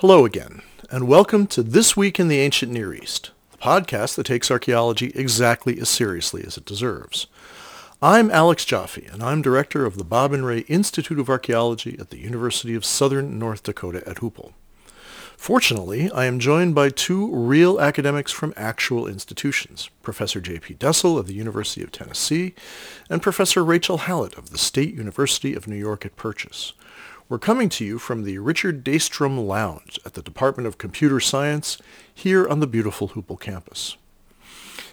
Hello again, and welcome to This Week in the Ancient Near East, podcast that takes archaeology exactly as seriously as it deserves. I'm Alex Joffe, and I'm director of the Bob and Ray Institute of Archaeology at the University of Southern North Dakota at Hoople. Fortunately, I am joined by two real academics from actual institutions, Professor J.P. Dessel of the University of Tennessee and Professor Rachel Hallett of the State University of New York at Purchase. We're coming to you from the Richard Daystrom Lounge at the Department of Computer Science here on the beautiful Hoople campus.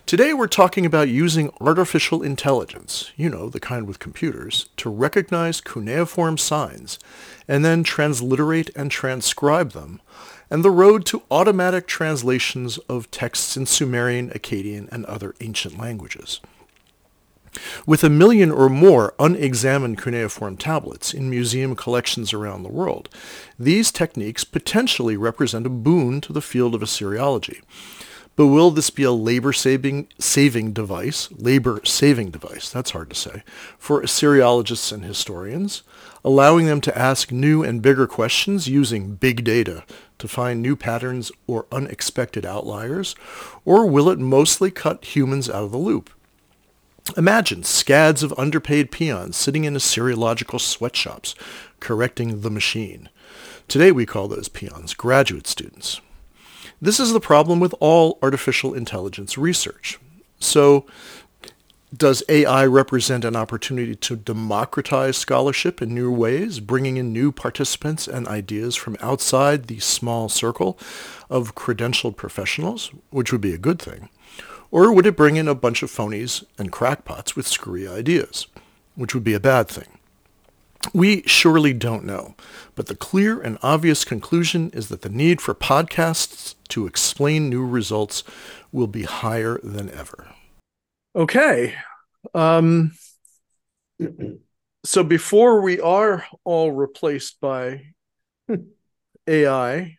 Today we're talking about using artificial intelligence, you know, the kind with computers, to recognize cuneiform signs and then transliterate and transcribe them, and the road to automatic translations of texts in Sumerian, Akkadian, and other ancient languages. With a million or more unexamined cuneiform tablets in museum collections around the world, these techniques potentially represent a boon to the field of Assyriology. But will this be a labor-saving saving device, labor-saving device, that's hard to say, for Assyriologists and historians, allowing them to ask new and bigger questions using big data to find new patterns or unexpected outliers, or will it mostly cut humans out of the loop? Imagine scads of underpaid peons sitting in Assyriological sweatshops, correcting the machine. Today we call those peons graduate students. This is the problem with all artificial intelligence research. So, does AI represent an opportunity to democratize scholarship in new ways, bringing in new participants and ideas from outside the small circle of credentialed professionals, which would be a good thing? Or would it bring in a bunch of phonies and crackpots with screwy ideas, which would be a bad thing? We surely don't know, but the clear and obvious conclusion is that the need for podcasts to explain new results will be higher than ever. Okay. Um, so before we are all replaced by AI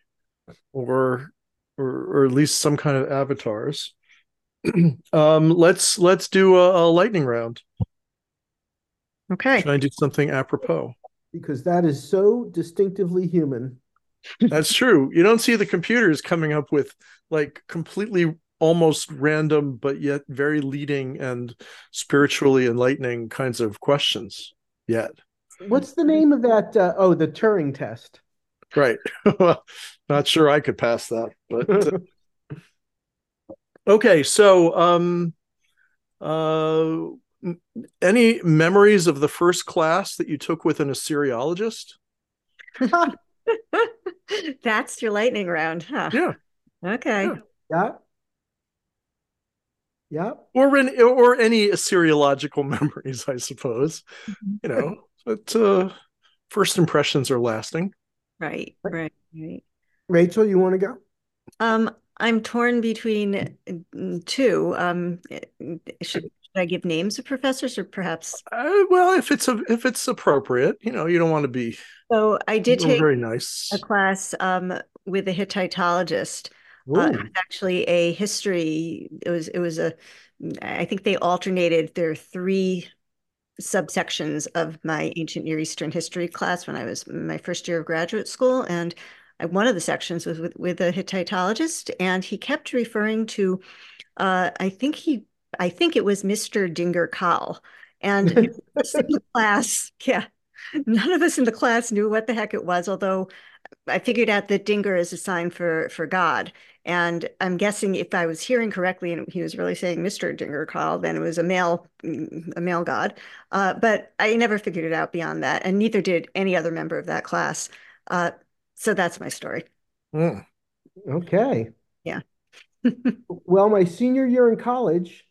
or, or, or at least some kind of avatars, um, let's let's do a, a, lightning round. Okay. Can I do something apropos? Because that is so distinctively human. That's true. You don't see the computers coming up with like completely almost random but yet very leading and spiritually enlightening kinds of questions yet. What's the name of that? Uh, oh, the Turing test. Right. well, not sure I could pass that, but. Okay, so um, uh, any memories of the first class that you took with an Assyriologist? That's your lightning round, huh? Yeah. Okay. Yeah. Yeah. Or in, or any Assyriological memories, I suppose. Mm-hmm. You know, but uh, first impressions are lasting. Right. Right. Right. Rachel, you want to go? Um, I'm torn between mm, two. Um, should, should I give names of professors, or perhaps? Uh, well, if it's a, if it's appropriate, you know, you don't want to be. So I did take very nice a class um, with a Hittitologist. Uh, actually a history. It was it was a. I think they alternated their three subsections of my ancient Near Eastern history class when I was my first year of graduate school, and one of the sections was with, with a Hittitologist, and he kept referring to, uh, I think he, I think it was Mr. Dingir Kal, and in the class, yeah, none of us in the class knew what the heck it was, although I figured out that Dingir is a sign for for God. And I'm guessing if I was hearing correctly, and he was really saying Mr. Dingir Kal, then it was a male a male god. Uh, but I never figured it out beyond that, and neither did any other member of that class. Uh, so that's my story. Mm. Okay. Yeah. well, my senior year in college,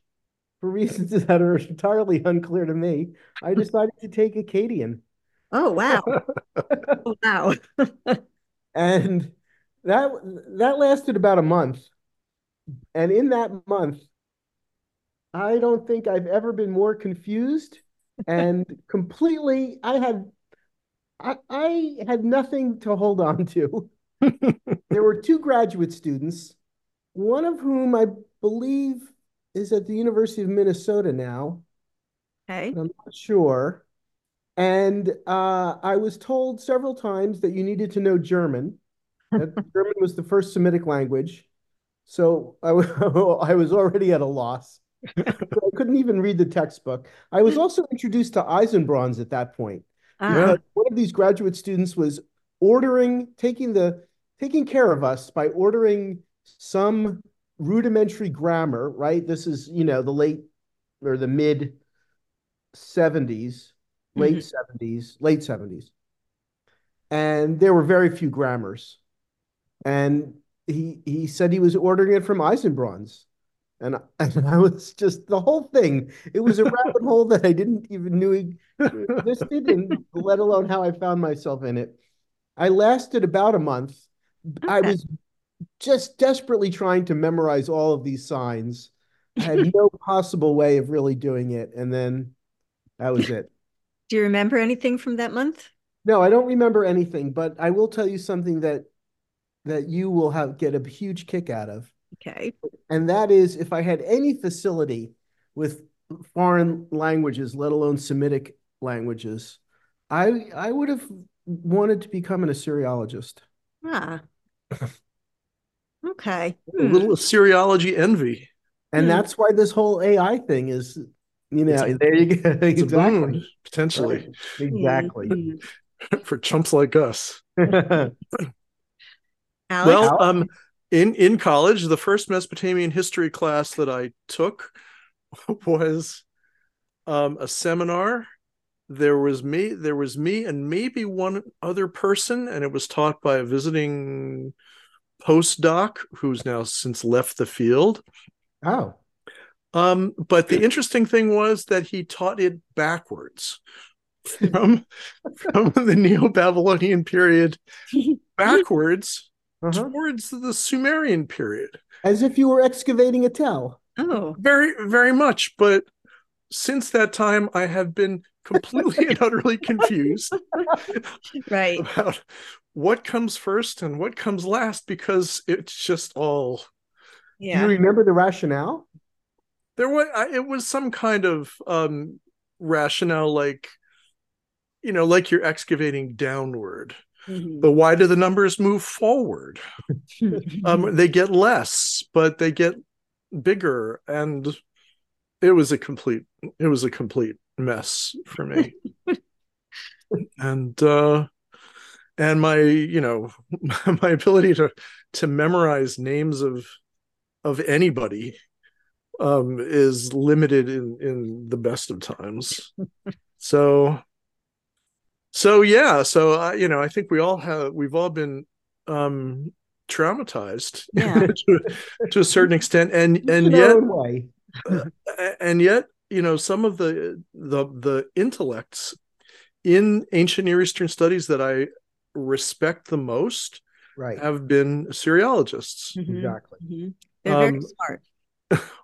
for reasons that are entirely unclear to me, I decided to take Akkadian. Oh wow! oh, wow! and that that lasted about a month, and in that month, I don't think I've ever been more confused and completely I had I, I had nothing to hold on to. there were two graduate students, one of whom I believe is at the University of Minnesota now. Okay. I'm not sure. And uh, I was told several times that you needed to know German. that German was the first Semitic language. So I, I was already at a loss. I couldn't even read the textbook. I was also introduced to Eisenbrauns at that point. Ah. One of these graduate students was ordering, taking the taking care of us by ordering some rudimentary grammar, right? This is, you know, the late or the mid 70s, late mm-hmm. 70s, late 70s. And there were very few grammars. And he he said he was ordering it from Eisenbrauns. And, and I was just the whole thing. It was a rabbit hole that I didn't even knew existed, and let alone how I found myself in it. I lasted about a month. Okay. I was just desperately trying to memorize all of these signs. I had no possible way of really doing it, and then that was it. Do you remember anything from that month? No, I don't remember anything, but I will tell you something that that you will have get a huge kick out of. Okay. And that is if I had any facility with foreign languages, let alone Semitic languages, I I would have wanted to become an Assyriologist. Ah. okay. A little Assyriology envy. And hmm. that's why this whole AI thing is, you know, a, there you go. exactly. Boon, potentially. Right. Exactly. Hmm. For chumps like us. Alex? Well, um, in in college, the first Mesopotamian history class that I took was um, a seminar. There was me, there was me, and maybe one other person, and it was taught by a visiting postdoc who's now since left the field. Oh. Um, but the interesting thing was that he taught it backwards from from the Neo-Babylonian period backwards uh-huh. towards the Sumerian period. As if you were excavating a tell. Oh. Very, very much. But since that time, I have been completely and utterly confused. right. About what comes first and what comes last because it's just all. Yeah. Do you remember the rationale? There was it was some kind of um rationale like you know like you're excavating downward Mm-hmm. But why do the numbers move forward? um, they get less, but they get bigger, and it was a complete it was a complete mess for me. and uh, and my you know my ability to to memorize names of of anybody um, is limited in in the best of times. So so yeah so uh, you know i think we all have we've all been um traumatized yeah. to, to, a certain extent. And and yet uh, and yet you know some of the the the intellects in ancient near eastern studies that i respect the most right. have been assyriologists mm-hmm. exactly. Mm-hmm. they're very um, smart.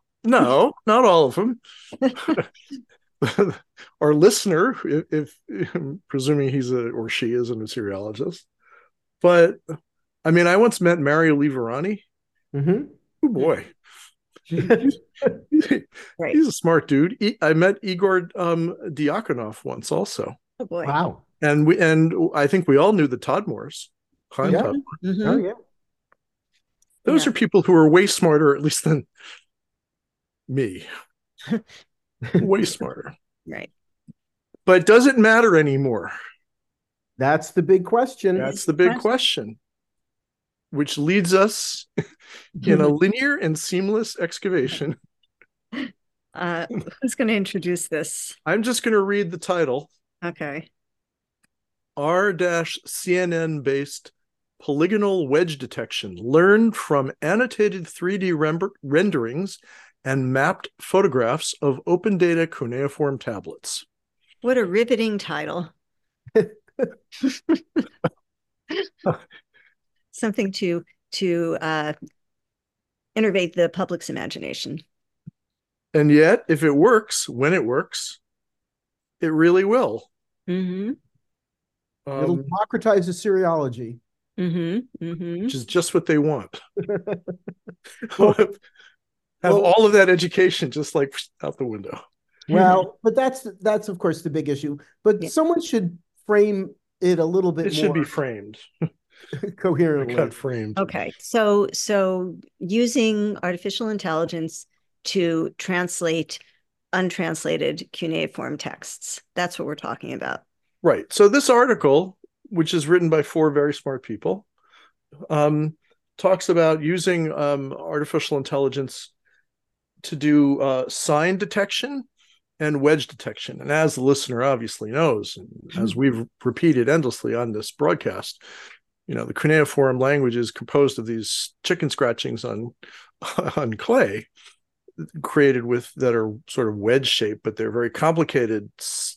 no not all of them our listener, if, if, presuming he's a or she is an Assyriologist, but I mean, I once met Mario Liverani. Mm-hmm. Oh boy, right. he's a smart dude. I met Igor um, Diakonov once, also. Oh boy! Wow. And we and I think we all knew the Tadmors. Yeah. Mm-hmm. Oh yeah. Those yeah. are people who are way smarter, at least than me. way smarter. Right. But does it matter anymore? That's the big question. That's the big question, which leads us in a linear and seamless excavation. Uh, who's going to introduce this? I'm just going to read the title. Okay. R CNN based polygonal wedge detection learned from annotated 3D rem- renderings and mapped photographs of open data cuneiform tablets. What a riveting title. Something to to uh, innervate the public's imagination. And yet, if it works, when it works, it really will. Mm-hmm. It'll Um, democratize Assyriology. Mm-hmm. Mm-hmm. which is just what they want. Well- have well- all of that education just like out the window. Well, but that's that's of course the big issue. But Yeah. someone should frame it a little bit It should be framed, coherently. cut framed. Okay, so so using artificial intelligence to translate untranslated cuneiform texts. That's what we're talking about. Right. So this article, which is written by four very smart people, um, talks about using um, artificial intelligence to do uh, sign detection and wedge detection. And as the listener obviously knows, and as we've repeated endlessly on this broadcast, you know, the cuneiform language is composed of these chicken scratchings on on clay created with that are sort of wedge shaped, but they're very complicated s-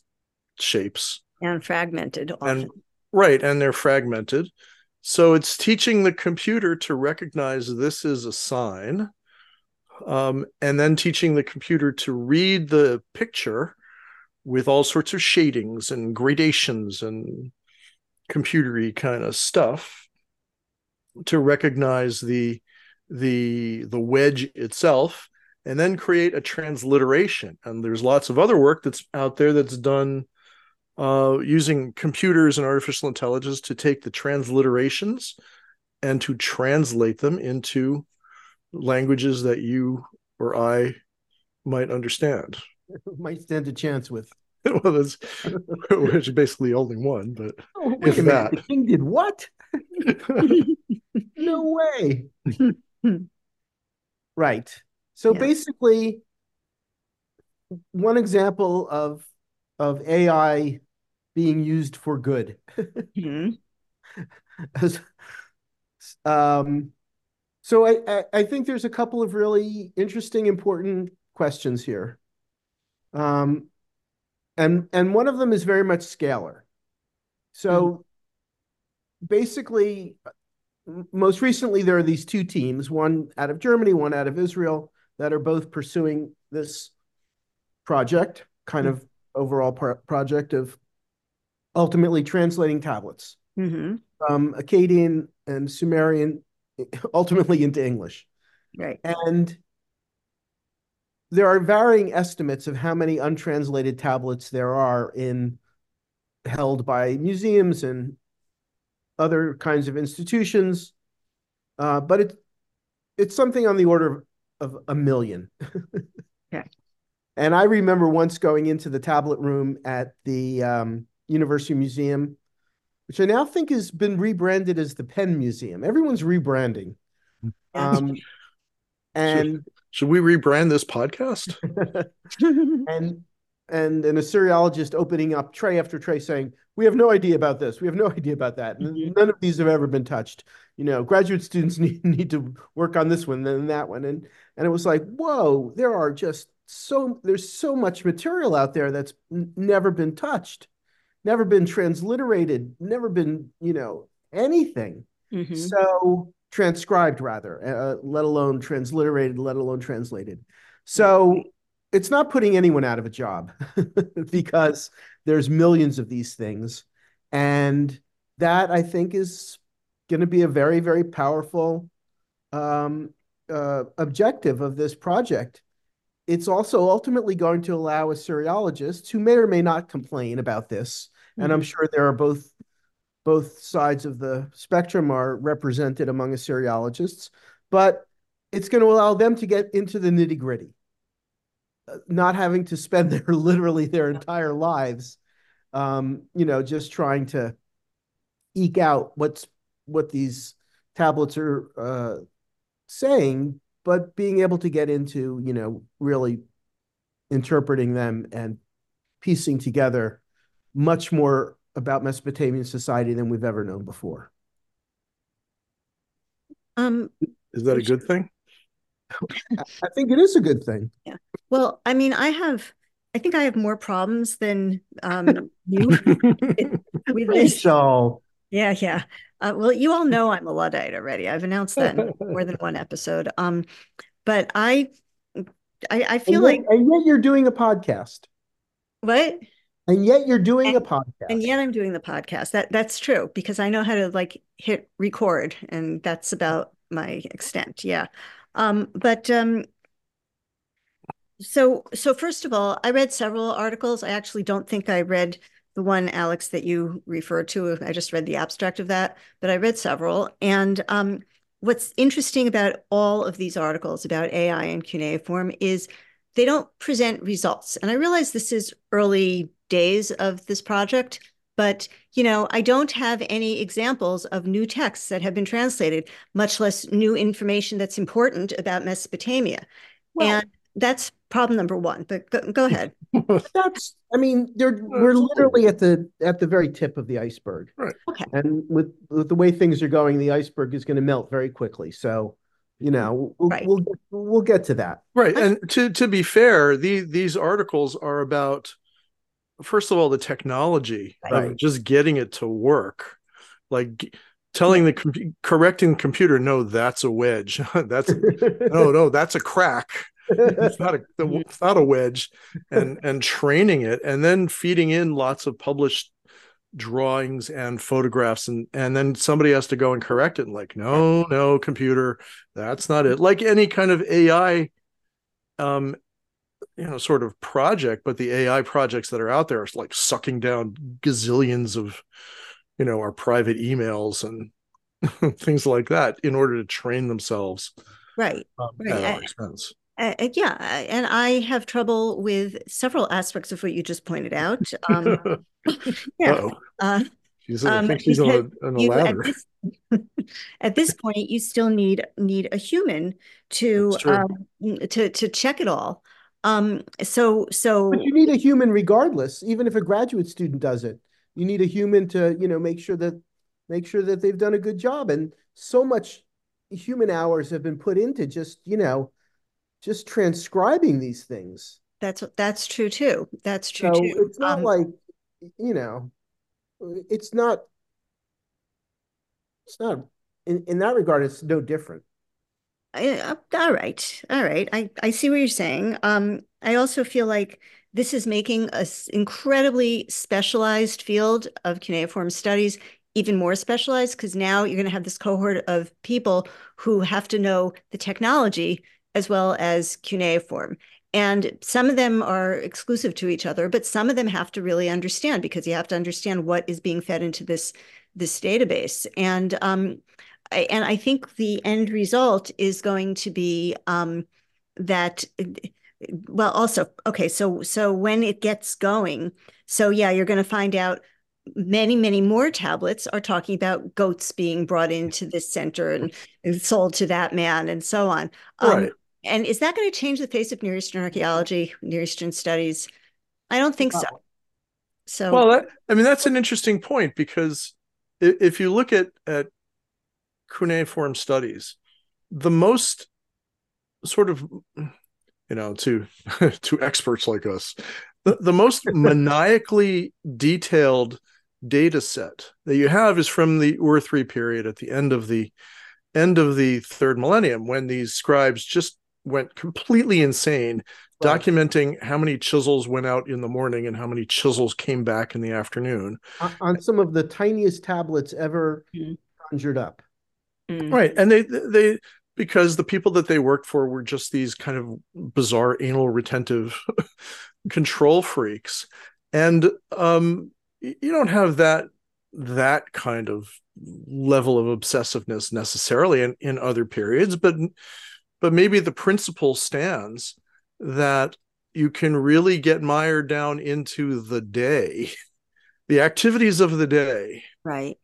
shapes And fragmented often. and right and they're fragmented so it's teaching the computer to recognize this is a sign um, and then teaching the computer to read the picture with all sorts of shadings and gradations and computery kind of stuff to recognize the the the wedge itself and then create a transliteration. And there's lots of other work that's out there that's done uh, using computers and artificial intelligence to take the transliterations and to translate them into languages that you or I might understand. Might stand a chance with. well, that's which is basically only one, but Oh, If wait a minute. that. The king did what? No way. Right. So Yeah. basically, one example of of AI being used for good. Mhm. Um, so I, I I think there's a couple of really interesting, important questions here. Um, and and one of them is very much scalar. So basically, most recently there are these two teams, one out of Germany, one out of Israel, that are both pursuing this project, kind of overall pro- project of ultimately translating tablets Mhm. from Akkadian and Sumerian ultimately into English. Right. And there are varying estimates of how many untranslated tablets there are in held by museums and other kinds of institutions. Uh, but it, it's something on the order of, of a million. And I remember once going into the tablet room at the um, University Museum, which I now think has been rebranded as the Penn Museum. Everyone's rebranding. Um, and should we rebrand this podcast? and and an Assyriologist opening up tray after tray saying, "We have no idea about this. We have no idea about that. Mhm. None of these have ever been touched. You know, graduate students need, need to work on this one, then that one." And and it was like, whoa, there are just so there's so much material out there that's n- never been touched, never been transliterated, never been, you know, anything. Mhm. So transcribed rather, uh, let alone transliterated, let alone translated. So it's not putting anyone out of a job because there's millions of these things. And that I think is going to be a very, very powerful um, uh, objective of this project. It's also ultimately going to allow Assyriologists who may or may not complain about this, and I'm sure there are both both sides of the spectrum are represented among Assyriologists, but it's going to allow them to get into the nitty gritty, not having to spend their literally their entire lives, um, you know, just trying to eke out what's what these tablets are uh, saying, but being able to get into, you know, really interpreting them and piecing together much more about Mesopotamian society than we've ever known before. Um, Is that a good thing? I think it is a good thing. Yeah. well, I mean, I have, I think I have more problems than um, you with this. So Yeah, yeah. Uh, well, you all know I'm a Luddite already. I've announced that in more than one episode. Um, but I I, I feel and like yet, and yet you're doing a podcast. what? And yet you're doing and, a podcast. And yet I'm doing the podcast. That that's true because I know how to like hit record, and that's about my extent. Yeah. Um, but um, so so first of all, I read several articles. I actually don't think I read the one Alex that you referred to. I just read the abstract of that, but I read several. And um, what's interesting about all of these articles about AI and cuneiform is they don't present results. And I realize this is early days of this project, but you know, I don't have any examples of new texts that have been translated, much less new information that's important about Mesopotamia. Well, and that's problem number one. But go, go ahead. that's, I mean, they're we're literally at the at the very tip of the iceberg. Right. Okay. And with with the way things are going, the iceberg is going to melt very quickly. So you know we'll, right. we'll get, we'll get to that right and to to be fair the, these articles are about first of all the technology right. of just getting it to work like telling the com- correcting the computer no that's a wedge. That's no no that's a crack. It's not a it's not a wedge. And and training it and then feeding in lots of published drawings and photographs and and then somebody has to go and correct it and like no no computer that's not it. Like any kind of ai um you know sort of project but the ai projects that are out there are like sucking down gazillions of you know our private emails and things like that in order to train themselves right, um, right. at our expense uh, yeah, and I have trouble with several aspects of what you just pointed out. Um, yeah, uh, she's, um, she's on a, on a ladder. At this, at this, point, you still need need a human to um, to to check it all. Um, so so, but you need a human regardless, even if a graduate student does it. You need a human to you know make sure that make sure that they've done a good job, and so much human hours have been put into just you know just transcribing these things. That's that's true too. That's true so too. It's not um, like you know, it's not. It's not in in that regard. It's no different. Uh, all right, all right. I I see what you're saying. Um, I also feel like this is making a incredibly specialized field of cuneiform studies even more specialized because now you're going to have this cohort of people who have to know the technology as well as cuneiform. And some of them are exclusive to each other, but some of them have to really understand because you have to understand what is being fed into this this database. And um, I, and I think the end result is going to be um, that. Well, also, okay, so so when it gets going, so yeah, you're going to find out many, many more tablets are talking about goats being brought into this center and, and sold to that man and so on. Um, right. And is that going to change the face of Near Eastern archaeology, Near Eastern studies? I don't think so. So, well, that, I mean, that's an interesting point because if you look at at cuneiform studies, the most sort of, you know, to to experts like us, the, the most maniacally detailed data set that you have is from the Ur three period at the end of the end of the third millennium when these scribes just went completely insane right. documenting how many chisels went out in the morning and how many chisels came back in the afternoon on some of the tiniest tablets ever mm. conjured up mm. right and they they because the people that they worked for were just these kind of bizarre anal retentive control freaks. And um you don't have that that kind of level of obsessiveness necessarily in, in other periods but but maybe the principle stands that you can really get mired down into the day the activities of the day. Right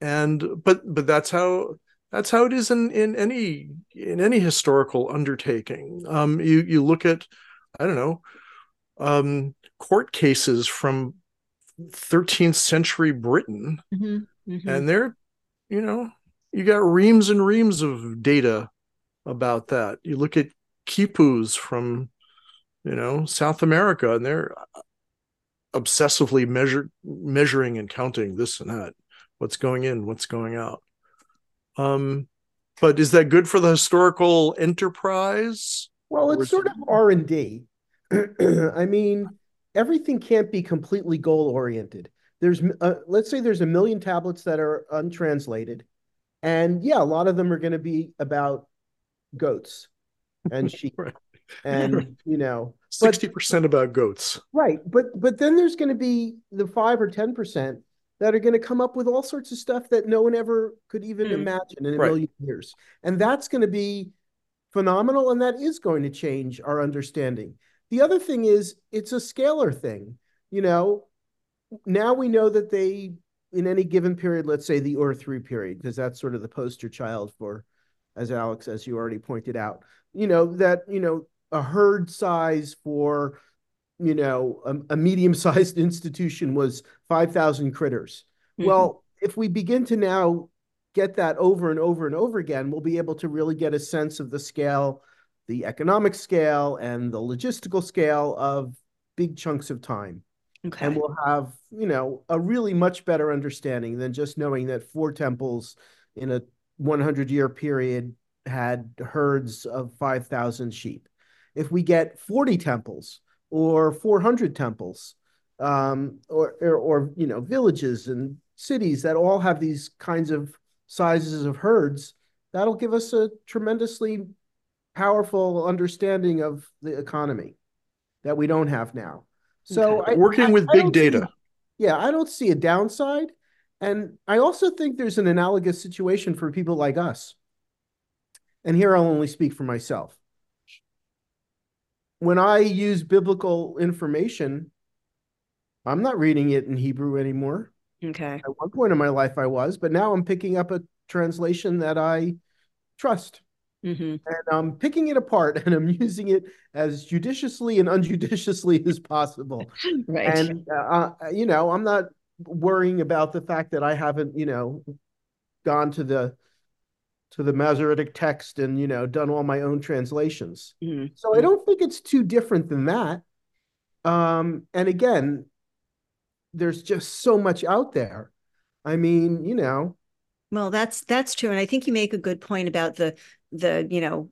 and but but that's how that's how it is in in any in any historical undertaking um you you look at i don't know um court cases from 13th century britain mm-hmm, mm-hmm. and they're you know you got reams and reams of data about that. You look at quipus from, you know, South America, and they're obsessively measure, measuring and counting this and that, what's going in, what's going out. Um, but is that good for the historical enterprise? Well, it's sort of R and D. I mean, everything can't be completely goal oriented. There's, uh, let's say, there's a million tablets that are untranslated, and yeah, a lot of them are going to be about goats and sheep, right. and you know, sixty percent about goats. Right, but but then there's going to be the five or ten percent that are going to come up with all sorts of stuff that no one ever could even mm. imagine in a right. million years, and that's going to be phenomenal, and that is going to change our understanding. The other thing is it's a scalar thing. You know, now we know that they in any given period, let's say the Ur three period, because that's sort of the poster child for, as Alex, as you already pointed out, you know, that, you know, a herd size for, you know, a, a medium sized institution was 5,000 critters. Mm-hmm. Well, if we begin to now get that over and over and over again, we'll be able to really get a sense of the scale, the economic scale, and the logistical scale of big chunks of time. Okay. And we'll have, you know, a really much better understanding than just knowing that four temples in a 100 year period had herds of 5,000 sheep. If we get 40 temples or 400 temples, um, or, or, or, you know, villages and cities that all have these kinds of sizes of herds, that'll give us a tremendously powerful understanding of the economy that we don't have now. So okay. I, working I, with I big data. See, yeah, I don't see a downside. And I also think there's an analogous situation for people like us. And here I'll only speak for myself. When I use biblical information, I'm not reading it in Hebrew anymore. Okay. At one point in my life, I was, but now I'm picking up a translation that I trust. Mm-hmm. And I'm picking it apart and I'm using it as judiciously and unjudiciously as possible. right. And, uh, uh, you know, I'm not worrying about the fact that I haven't, you know, gone to the to the Masoretic text and you know done all my own translations. Mm-hmm. So I don't think it's too different than that. Um, and again, there's just so much out there. I mean, you know. Well, that's that's true, and I think you make a good point about the the you know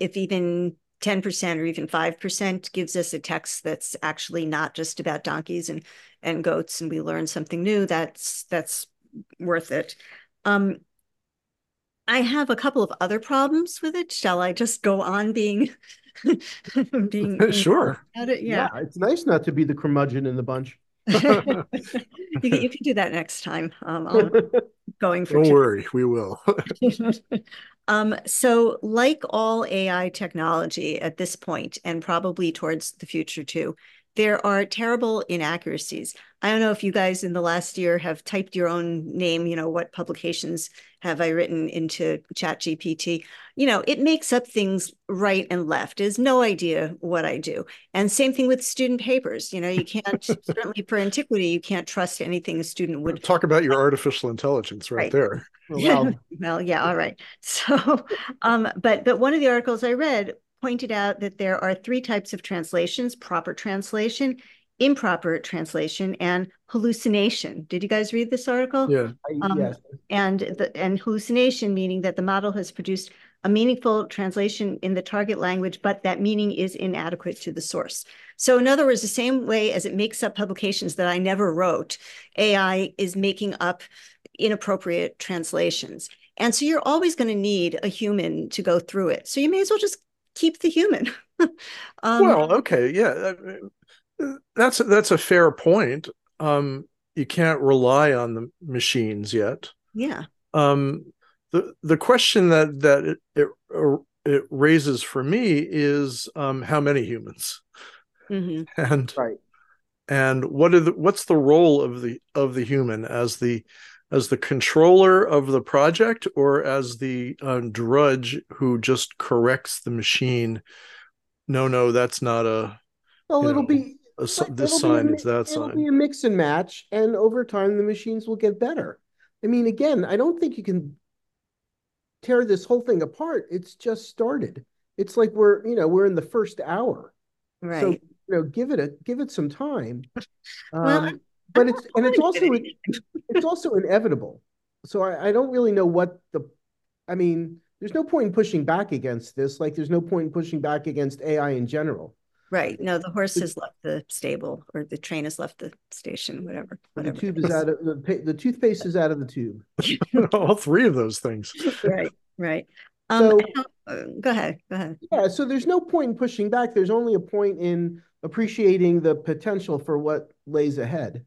if even 10% or even 5% gives us a text that's actually not just about donkeys and and goats and we learn something new that's that's worth it um i have a couple of other problems with it shall i just go on being being sure it? Yeah. yeah it's nice not to be the curmudgeon in the bunch you, you, can do that next time. Um, I'm going for. Don't two. worry, we will. um, so, like all AI technology at this point, and probably towards the future too, there are terrible inaccuracies. I don't know if you guys in the last year have typed your own name, you know, what publications have I written into Chat GPT? You know, it makes up things right and left. It has no idea what I do. And same thing with student papers. You know, you can't certainly for antiquity, you can't trust anything a student would talk about your artificial intelligence right, right. there. Well, well, yeah, all right. So um, but but one of the articles I read pointed out that there are three types of translations proper translation, improper translation, and hallucination. Did you guys read this article? Yeah. Um, yes. And, the, and hallucination, meaning that the model has produced a meaningful translation in the target language, but that meaning is inadequate to the source. So, in other words, the same way as it makes up publications that I never wrote, AI is making up inappropriate translations. And so you're always going to need a human to go through it. So you may as well just keep the human. um, well, okay, yeah, that's that's a fair point. Um, you can't rely on the machines yet. Yeah. Um, the the question that that it it, it raises for me is um, how many humans, mm-hmm. and right, and what are the what's the role of the of the human as the as the controller of the project or as the uh, drudge who just corrects the machine no no that's not a well it'll know, be a, this sign is that it'll sign. be a mix and match and over time the machines will get better. I mean again i don't think you can tear this whole thing apart. It's just started. It's like we're you know we're in the first hour. Right. so you know give it a give it some time. Well, um, but it's and it's also it's also inevitable. So I, I don't really know what the I mean, there's no point in pushing back against this. Like there's no point in pushing back against AI in general. Right. No, the horse has left the stable or the train has left the station, whatever. whatever. The tube is out of the, the toothpaste is out of the tube. All three of those things. Right, right. Um, so, uh, go ahead, go ahead. Yeah, so there's no point in pushing back. There's only a point in appreciating the potential for what lays ahead.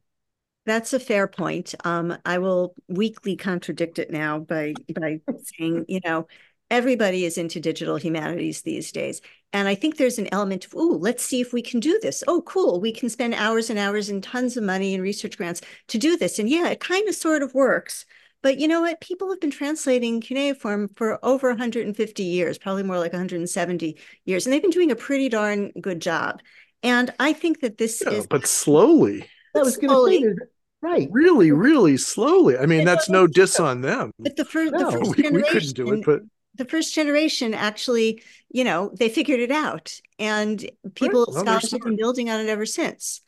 That's a fair point. Um, I will weakly contradict it now by by saying, you know, everybody is into digital humanities these days. And I think there's an element of, oh, let's see if we can do this. Oh, cool. We can spend hours and hours and tons of money and research grants to do this. And yeah, it kind of sort of works. But you know what? People have been translating cuneiform for over 150 years, probably more like 170 years, and they've been doing a pretty darn good job. And I think that this yeah, is. But slowly. I was going to say, right? Really, really slowly. I mean, that's no diss on them. But the, fir- no. the first we, generation, we couldn't do it, but the first generation actually, you know, they figured it out, and people right. well, scholars have been building on it ever since.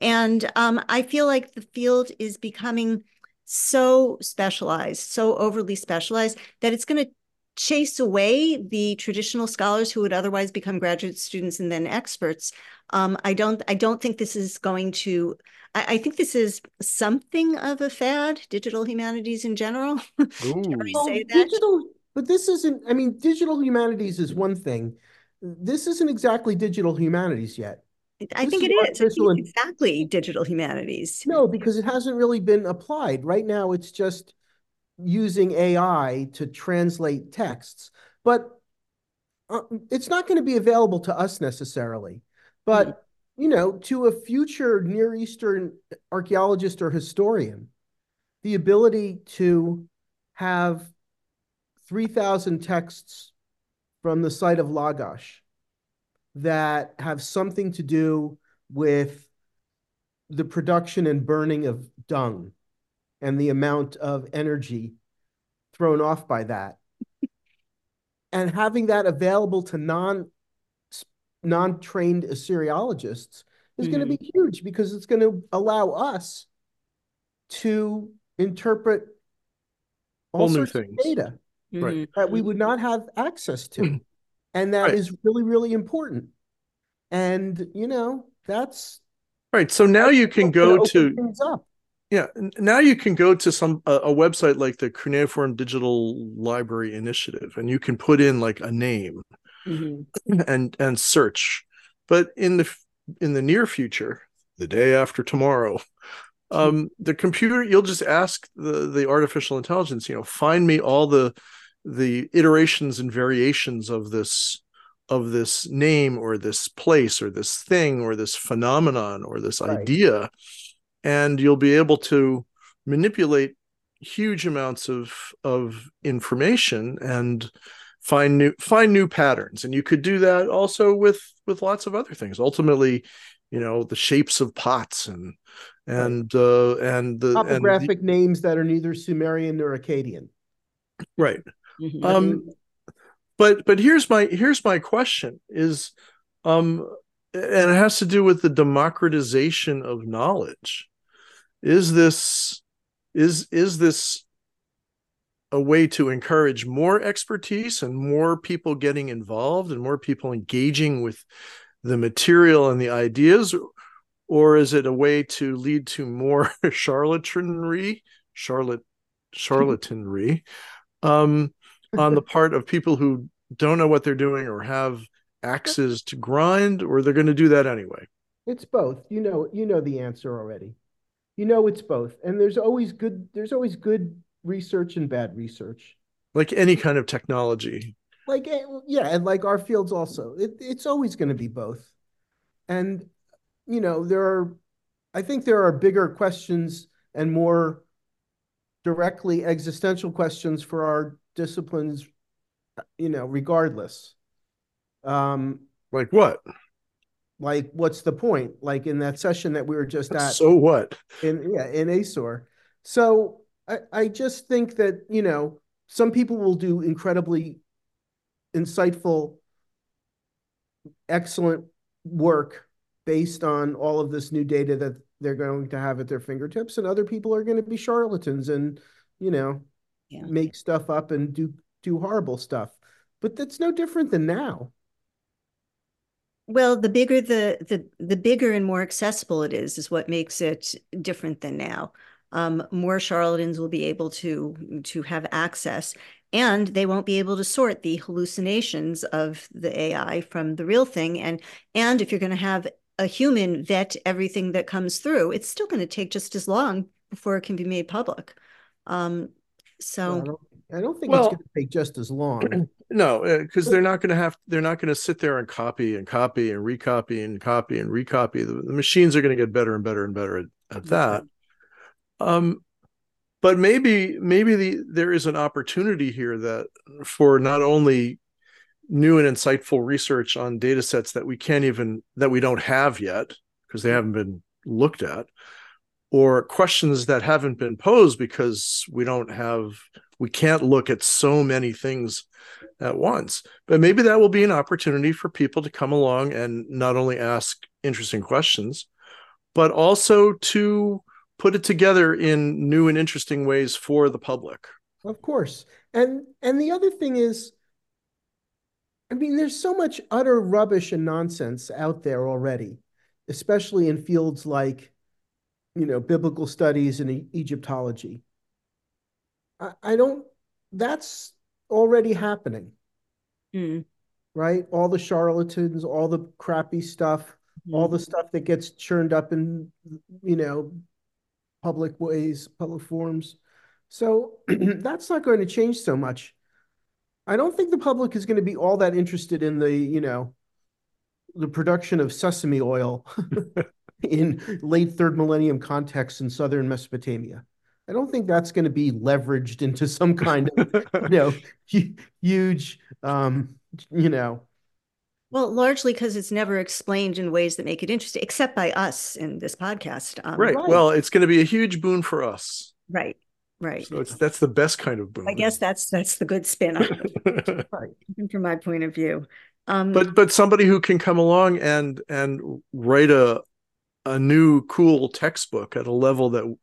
And um, I feel like the field is becoming so specialized, so overly specialized that it's going to chase away the traditional scholars who would otherwise become graduate students and then experts. Um, I don't. I don't think this is going to. I, I, think this is something of a fad. Digital humanities in general. well, digital but this isn't, I mean, digital humanities is one thing. This isn't exactly digital humanities yet. I this think it is. Think exactly digital humanities. No, because it hasn't really been applied. Right now, it's just using AI to translate texts. But uh, it's not going to be available to us necessarily. But, mm -hmm. you know, to a future Near Eastern archaeologist or historian, the ability to have 3,000 texts from the site of Lagash that have something to do with the production and burning of dung and the amount of energy thrown off by that. and having that available to non non-trained Assyriologists is mm. going to be huge because it's going to allow us to interpret all Whole sorts of data right. that we would not have access to. and that right. is really, really important. And, you know, that's right. So now you can go to yeah, now you can go to some a, a, website like the Cuneiform Digital Library Initiative, and you can put in like a name mm-hmm. and and search. But in the in the near future, the day after tomorrow, um, the computer you'll just ask the the artificial intelligence, you know, find me all the the iterations and variations of this of this name or this place or this thing or this phenomenon or this right. idea. And you'll be able to manipulate huge amounts of of information and find new find new patterns. And you could do that also with with lots of other things. Ultimately you know the shapes of pots and and uh and the topographic and the, names that are neither sumerian nor akkadian. Right Mm-hmm. Um, but but here's my here's my question is, um, and it has to do with the democratization of knowledge. Is this is is this a way to encourage more expertise and more people getting involved and more people engaging with the material and the ideas or is it a way to lead to more charlatanry charlotte charlatanry um, on the part of people who don't know what they're doing or have axes to grind, or they're going to do that anyway? It's both. You know, you know the answer already. You know it's both. And there's always good there's always good research and bad research. Like any kind of technology. Like eh, yeah, and like our fields also. It, it's always going to be both. And you know, there are I think there are bigger questions and more directly existential questions for our disciplines, you know, regardless. Um, like what? Like, what's the point? Like in that session that we were just at. So what? In yeah, in ASOR. So I, I just think that, you know, some people will do incredibly insightful, excellent work based on all of this new data that they're going to have at their fingertips, and other people are going to be charlatans and, you know, yeah. make stuff up and do do horrible stuff. But that's no different than now. Well, the bigger the the the bigger and more accessible it is, is what makes it different than now. Um, more charlatans will be able to to have access, and they won't be able to sort the hallucinations of the AI from the real thing. And and if you're going to have a human vet everything that comes through, it's still going to take just as long before it can be made public. Um, so well, I, don't, I, don't, think well, it's going to take just as long. No, because uh, they're not going to have they're not going to sit there and copy and copy and recopy and copy and recopy. The, the machines are going to get better and better and better at, at that. Um, but maybe maybe the there is an opportunity here that for not only new and insightful research on data sets that we can't even that we don't have yet because they haven't been looked at or questions that haven't been posed because we don't have we can't look at so many things at once. But maybe that will be an opportunity for people to come along and not only ask interesting questions but also to put it together in new and interesting ways for the public. Of course. And and the other thing is i mean there's so much utter rubbish and nonsense out there already especially in fields like you know, biblical studies and Egyptology. I, I don't, that's already happening. Mm. Right? All the charlatans, all the crappy stuff, mm. all the stuff that gets churned up in, you know, public ways, public forums. So that's not going to change so much. I don't think the public is going to be all that interested in the, you know, the production of sesame oil in late third millennium contexts in southern Mesopotamia. I don't think that's going to be leveraged into some kind of, you know, huge, um, you know. Well, largely because it's never explained in ways that make it interesting, except by us in this podcast. Um, right. right. Well, it's going to be a huge boon for us. Right. Right. So it's that's the best kind of boon. I guess that's that's the good spin on it. right. From my point of view. Um, but but somebody who can come along and and write a a new cool textbook at a level that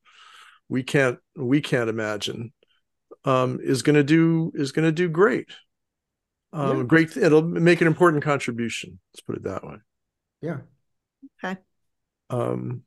we can't we can't imagine um, is going to do is going to do great. Um, yeah. Great, it'll make an important contribution. Let's put it that way. Yeah. Okay. Um.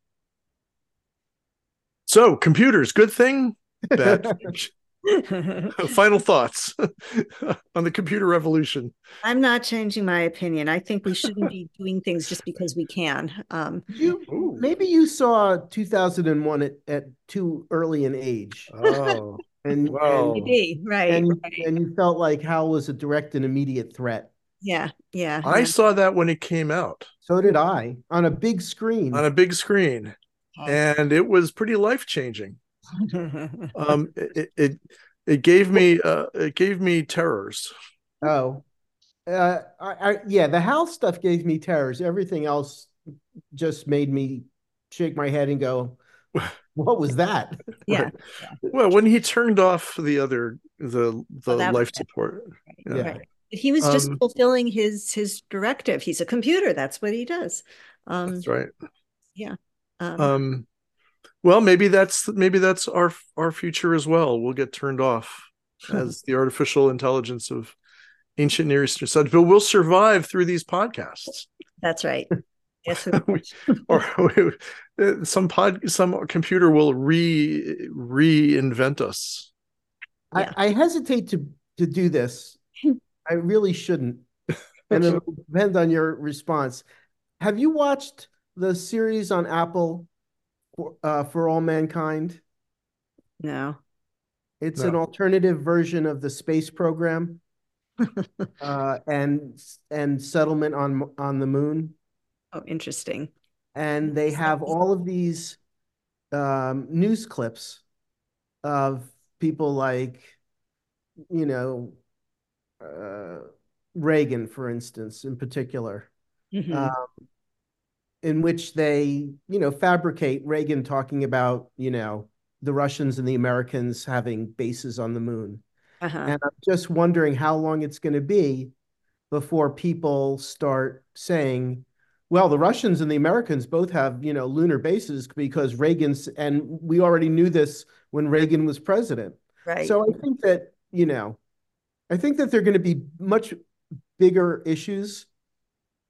So computers, good thing, bad. Final thoughts on the computer revolution. I'm not changing my opinion. I think we shouldn't be doing things just because we can. Um, you Ooh. maybe you saw 2001 at, at too early an age. Oh, and, well, and maybe right and, right. and you felt like Hal was a direct and immediate threat. Yeah, yeah. I yeah. saw that when it came out. So did I on a big screen. On a big screen, oh. and it was pretty life changing um, it, it it gave me uh, it gave me terrors. Oh, uh, I, I yeah, the house stuff gave me terrors. Everything else just made me shake my head and go, "What was that?" Yeah. Well, when he turned off the other the the oh, life support, right. yeah. Right. He was just um, fulfilling his his directive. He's a computer. That's what he does. Um, that's right. Yeah. Um, um well, maybe that's maybe that's our our future as well. We'll get turned off as the artificial intelligence of ancient Near Eastern studies, but we'll survive through these podcasts. That's right. Yes, or uh, some pod, some computer will re reinvent us. I, I hesitate to to do this. I really shouldn't, and it depends on your response. Have you watched the series on Apple for, uh, for all mankind? No. It's no. an alternative version of the space program uh, and and settlement on on the moon. Oh, interesting. And they have all of these um, news clips of people like, you know, uh, Reagan, for instance, in particular, mm-hmm. um, in which they, you know, fabricate Reagan talking about, you know, the Russians and the Americans having bases on the moon. Uh-huh. And I'm just wondering how long it's going to be before people start saying, well, the Russians and the Americans both have, you know, lunar bases because Reagan's, and we already knew this when Reagan was president. Right. So I think that, you know, I think that there are going to be much bigger issues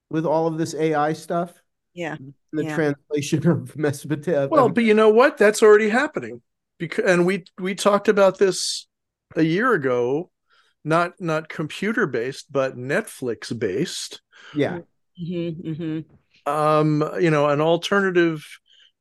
with all of this AI stuff. Yeah. The yeah. translation of Mesopotamia. Well, but you know what? That's already happening. Because and we we talked about this a year ago, not not computer based, but Netflix based. Yeah. Mm-hmm, mm-hmm. Um, you know, an alternative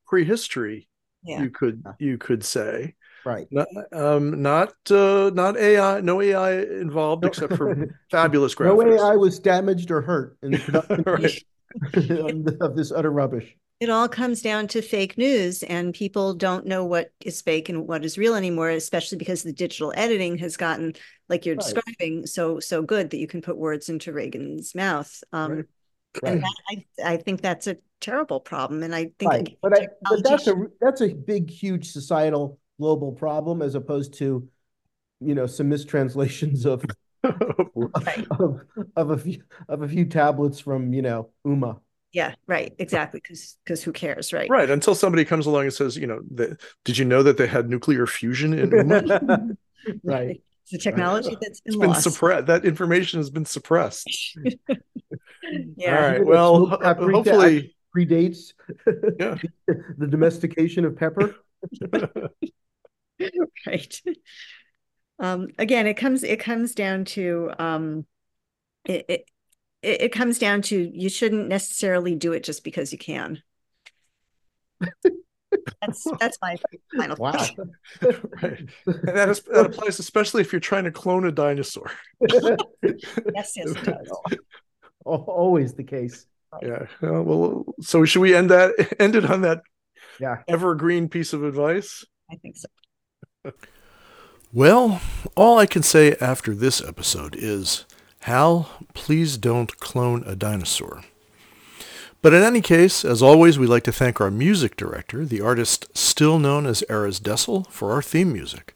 prehistory, Yeah. you could you could say. Right. Not, um, not uh, not AI, no AI involved No- except for fabulous graphics. No graphics. AI was damaged or hurt in the production Right. of this utter rubbish. It all comes down to fake news, and people don't know what is fake and what is real anymore, especially because the digital editing has gotten, like you're Right. describing, so so good that you can put words into Reagan's mouth. Um, Right. And Right. that, I I think that's a terrible problem, and I think Right. But I, but that's a that's a big, huge societal global problem as opposed to, you know, some mistranslations of Right. of, of a few of a few tablets from, you know, Umma. Yeah, right, exactly, because because who cares, right? right until somebody comes along and says, you know, that, did you know that they had nuclear fusion in Umma? Right. It's a technology that's been It's been lost. suppressed. That information has been suppressed. Yeah. All right. Well, smoked uh, hopefully, Predates yeah. the domestication of pepper. right um again it comes it comes down to um it, it it it comes down to you shouldn't necessarily do it just because you can that's that's my final Wow. thought. right. And that, is, that applies especially if you're trying to clone a dinosaur. yes yes it does Always the case. Yeah. Well, so should we end that end it on that Yeah. evergreen piece of advice? i think so Well, all I can say after this episode is, Hal, please don't clone a dinosaur. But in any case, as always, we'd like to thank our music director, the artist still known as Erez Dessel, for our theme music.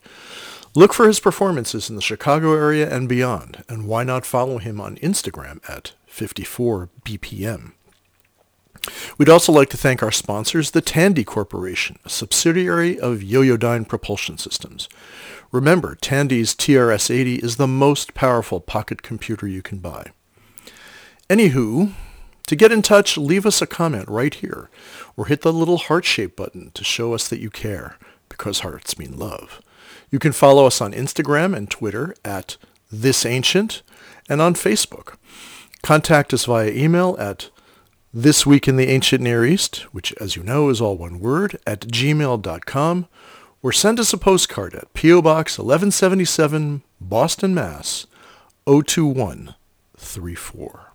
Look for his performances in the Chicago area and beyond, and why not follow him on Instagram at 54BPM. We'd also like to thank our sponsors, the Tandy Corporation, a subsidiary of Yoyodyne Propulsion Systems. Remember, Tandy's TRS-80 is the most powerful pocket computer you can buy. Anywho, to get in touch, leave us a comment right here, or hit the little heart-shaped button to show us that you care, because hearts mean love. You can follow us on Instagram and Twitter at ThisAncient, and on Facebook. Contact us via email at this Week in the Ancient Near East, which, as you know, is all one word, at gmail.com, or send us a postcard at P.O. Box 1177, Boston, Mass. 02134.